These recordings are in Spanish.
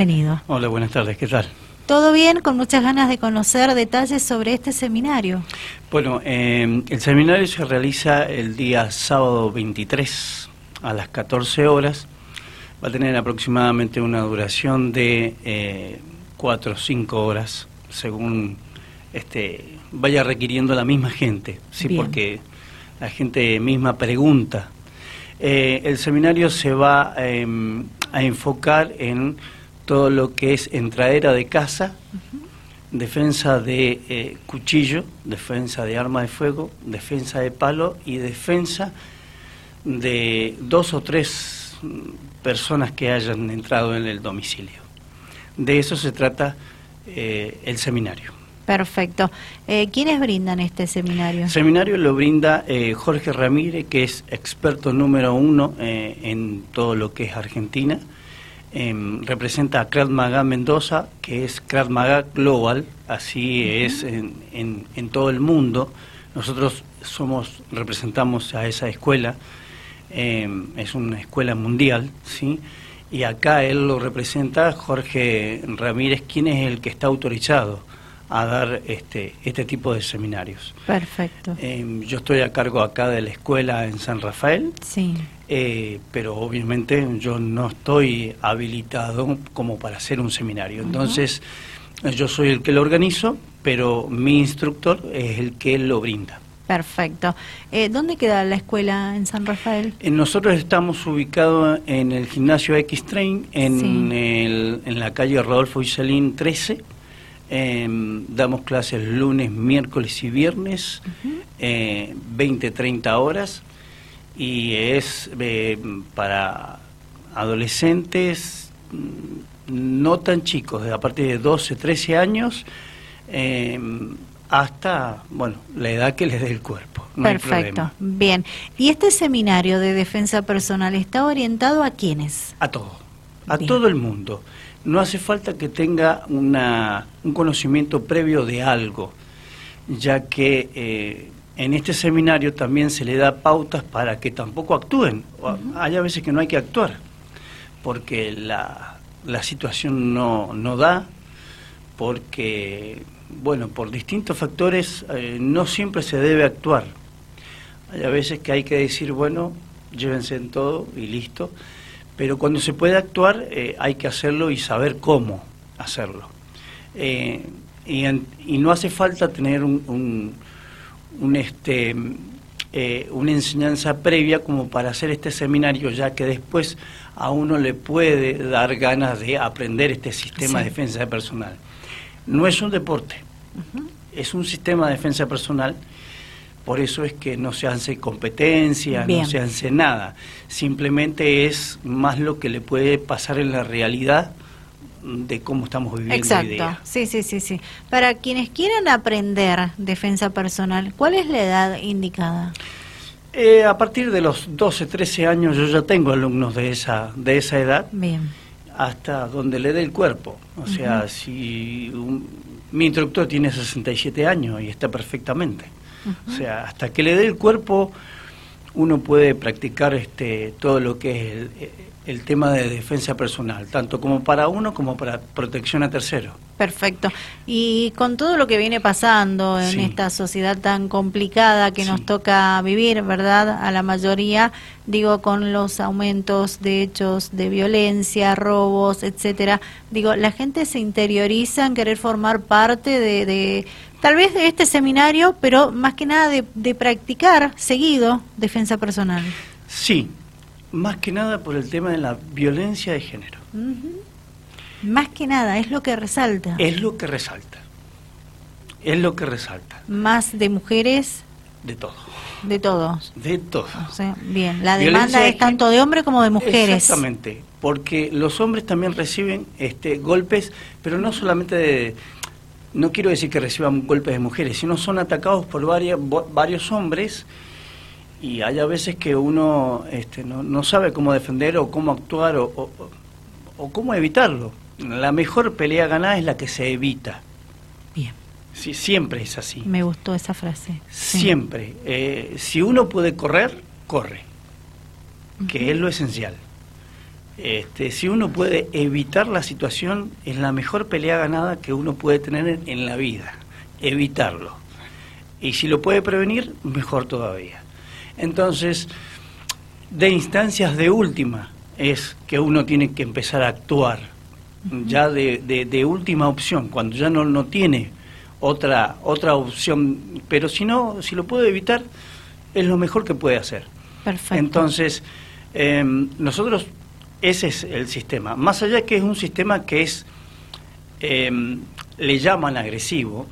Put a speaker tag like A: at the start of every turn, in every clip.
A: Bienvenido.
B: Hola, buenas tardes, ¿qué tal?
A: Todo bien, con muchas ganas de conocer detalles sobre este seminario.
B: Bueno, eh, el seminario se realiza el día sábado 23 a las 14 horas. Va a tener aproximadamente una duración de eh, 4 o 5 horas, según este, vaya requiriendo la misma gente, sí,
A: Bien.
B: porque la gente misma pregunta. Eh, el seminario se va eh, a enfocar en todo lo que es entradera de casa, defensa de eh, cuchillo, defensa de arma de fuego, defensa de palo y defensa de dos o tres personas que hayan entrado en el domicilio. De eso se trata eh, el seminario.
A: Perfecto. Eh, ¿Quiénes brindan este seminario?
B: El seminario lo brinda eh, Jorge Ramírez, que es experto número uno eh, en todo lo que es Argentina. Em, representa a Krav Maga Mendoza, que es Krav Maga Global, así es en, en- en todo el mundo. Nosotros somos representamos a esa escuela, em, es una escuela mundial, ¿sí? Y acá él lo representa Jorge Ramírez, quien es el que está autorizado a dar este, este tipo de seminarios.
A: Perfecto.
B: Em, yo estoy a cargo acá de la escuela en San Rafael,
A: Sí.
B: Eh, pero obviamente yo no estoy habilitado como para hacer un seminario. Entonces, eh, yo soy el que lo organizo, pero mi instructor es el que lo brinda.
A: Perfecto. Eh, ¿Dónde queda la escuela en San Rafael?
B: Eh, Nosotros estamos ubicados en el gimnasio X-Train, en,
A: Sí.
B: el- en la calle Rodolfo Iselín 13. Em, damos clases lunes, miércoles y viernes, eh, 20-30 horas, y es eh, para adolescentes mm, no tan chicos, a partir de 12, 13 años, em, hasta, bueno, la edad que les dé el cuerpo. No hay
A: Perfecto.
B: problema.
A: Bien. ¿Y este seminario de defensa personal está orientado a quiénes?
B: A todo, a
A: Bien.
B: todo el mundo. No hace falta que tenga una, un conocimiento previo de algo, ya que eh, en este seminario también se le da pautas para que tampoco actúen. Hay a veces que no hay que actuar, porque la, la situación no, no da, porque, bueno, por distintos factores eh, no siempre se debe actuar. Hay a veces que hay que decir, bueno, llévense en todo y listo, pero cuando se puede actuar eh, hay que hacerlo y saber cómo hacerlo. Eh, y, en- y no hace falta tener un, un- un, este, eh, una enseñanza previa como para hacer este seminario, ya que después a uno le puede dar ganas de aprender este sistema
A: Sí.
B: de defensa personal. No es un deporte, es un sistema de defensa personal, por eso es que no se hace competencia,
A: Bien.
B: no se hace nada, simplemente es más lo que le puede pasar en la realidad de cómo estamos viviendo hoy
A: Exacto.
B: día.
A: Sí, sí, sí, sí. Para quienes quieran aprender defensa personal, ¿cuál es la edad indicada?
B: Eh, a partir de los 12, 13 años yo ya tengo alumnos de esa, de esa edad
A: Bien.
B: hasta donde le dé el cuerpo. O sea, si un- mi instructor tiene 67 años y está perfectamente. O sea, hasta que le dé el cuerpo uno puede practicar este, todo lo que es el, el tema de defensa personal, tanto como para uno como para protección a terceros.
A: Perfecto. Y con todo lo que viene pasando en
B: Sí.
A: esta sociedad tan complicada que nos toca vivir, ¿verdad? A la mayoría, digo, con los aumentos de hechos de violencia, robos, etcétera. Digo, la gente se interioriza en querer formar parte de, de tal vez de este seminario, pero más que nada de, de practicar seguido defensa personal.
B: Sí, más que nada por el tema de la violencia de género.
A: Más que nada, es lo que resalta.
B: Es lo que resalta. Es lo que resalta.
A: Más de mujeres,
B: De todo.
A: de todos.
B: De todo.
A: O sea, bien, la demanda
B: de
A: es tanto de hombres como de mujeres.
B: Exactamente, porque los hombres también reciben este golpes, pero no solamente de, no quiero decir que reciban golpes de mujeres, sino son atacados por varias, varios hombres y hay a veces que uno este, no, no sabe cómo defender o cómo actuar o, o- o cómo evitarlo. La mejor pelea ganada es la que se evita.
A: Bien,
B: Sí, siempre es así.
A: me gustó esa frase. Sí.
B: Siempre. Eh, si uno puede correr, corre, que es lo esencial. Este, si uno puede evitar la situación, es la mejor pelea ganada que uno puede tener en la vida, evitarlo. Y si lo puede prevenir, mejor todavía. Entonces, de instancias de última es que uno tiene que empezar a actuar, ya de, última opción, cuando ya no, no tiene otra, otra opción, pero si no, si lo puede evitar, es lo mejor que puede hacer.
A: Perfecto.
B: Entonces, em, nosotros, ese es el sistema. Más allá de que es un sistema que es, em, le llaman agresivo,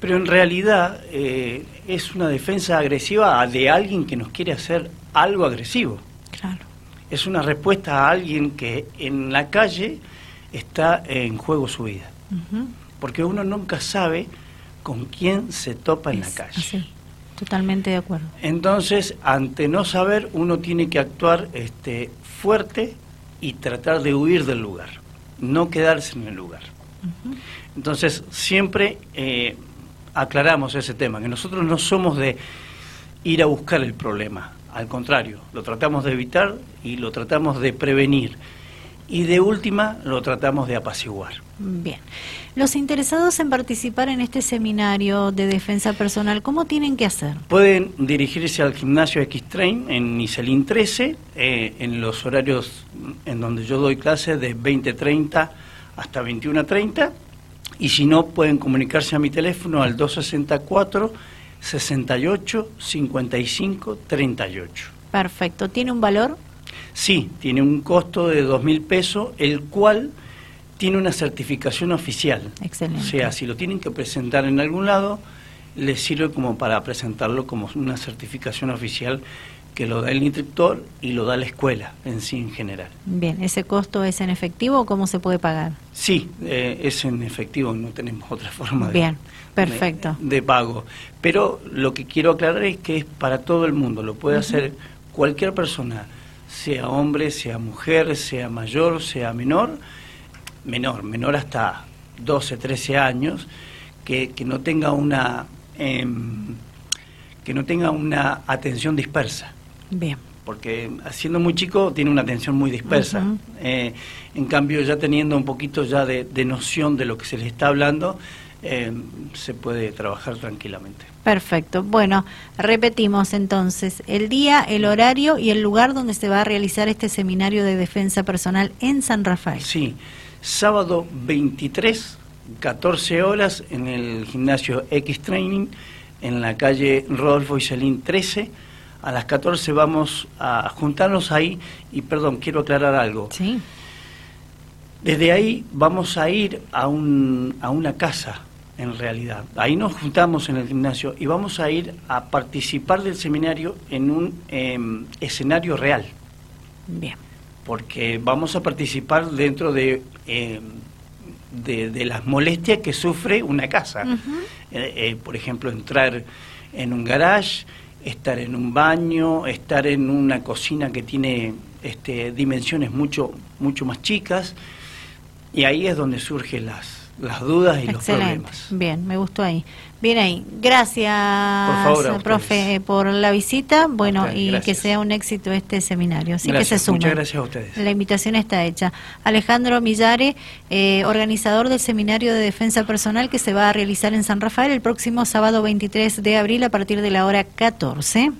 B: pero en realidad eh, es una defensa agresiva de alguien que nos quiere hacer algo agresivo.
A: Claro.
B: Es una respuesta a alguien que en la calle está en juego su vida. Porque uno nunca sabe con quién se topa en la calle.
A: Totalmente de acuerdo.
B: Entonces, ante no saber, uno tiene que actuar este, fuerte y tratar de huir del lugar, no quedarse en el lugar. Entonces, siempre eh, aclaramos ese tema, que nosotros no somos de ir a buscar el problema, al contrario, lo tratamos de evitar y lo tratamos de prevenir. Y de última, lo tratamos de apaciguar.
A: Bien. Los interesados en participar en este seminario de defensa personal, ¿cómo tienen que hacer?
B: Pueden dirigirse al gimnasio X-Train en Iselin 13, eh, en los horarios en donde yo doy clase de 20.30 hasta 21.30 y si no, pueden comunicarse a mi teléfono al 264 68 55 38.
A: Perfecto. ¿Tiene un valor?
B: Sí, tiene un costo de dos mil pesos, el cual tiene una certificación oficial.
A: Excelente.
B: O sea, si lo tienen que presentar en algún lado, les sirve como para presentarlo como una certificación oficial que lo da el instructor y lo da la escuela en sí en general.
A: Bien, ¿ese costo es en efectivo o cómo se puede pagar?
B: Sí, eh, es en efectivo, no tenemos otra forma
A: Bien, perfecto.
B: De, pago. Pero lo que quiero aclarar es que es para todo el mundo, lo puede hacer cualquier persona, sea hombre, sea mujer, sea mayor, sea menor, menor, menor hasta 12, 13 años, que, que no tenga una... Em, que no tenga una atención dispersa.
A: Bien.
B: Porque siendo muy chico tiene una atención muy dispersa. Eh, en cambio, ya teniendo un poquito ya de, noción de lo que se le está hablando, eh, se puede trabajar tranquilamente.
A: Perfecto. Bueno, repetimos entonces el día, el horario y el lugar donde se va a realizar este seminario de defensa personal en San Rafael.
B: Sí, sábado 23, 14 horas en el gimnasio X Training en la calle Rodolfo Iselín 13 a las 14 vamos a juntarnos ahí y perdón, quiero aclarar algo.
A: Sí.
B: Desde ahí vamos a ir a, un, a una casa, en realidad. Ahí nos juntamos en el gimnasio y vamos a ir a participar del seminario en un em, escenario real.
A: Bien.
B: Porque vamos a participar dentro de, em, de, las molestias que sufre una casa. Eh, eh, por ejemplo, entrar en un garage, estar en un baño, estar en una cocina que tiene este, dimensiones mucho, mucho más chicas, y ahí es donde surgen las, las dudas y los problemas.
A: Bien, me gustó ahí. Bien ahí. Gracias, por profe, por la visita. Bueno, y que sea un éxito este seminario. Así que se suma.
B: Muchas gracias a ustedes.
A: La invitación está hecha. Alejandro Millare, eh, organizador del seminario de defensa personal que se va a realizar en San Rafael el próximo sábado 23 de abril a partir de la hora 14.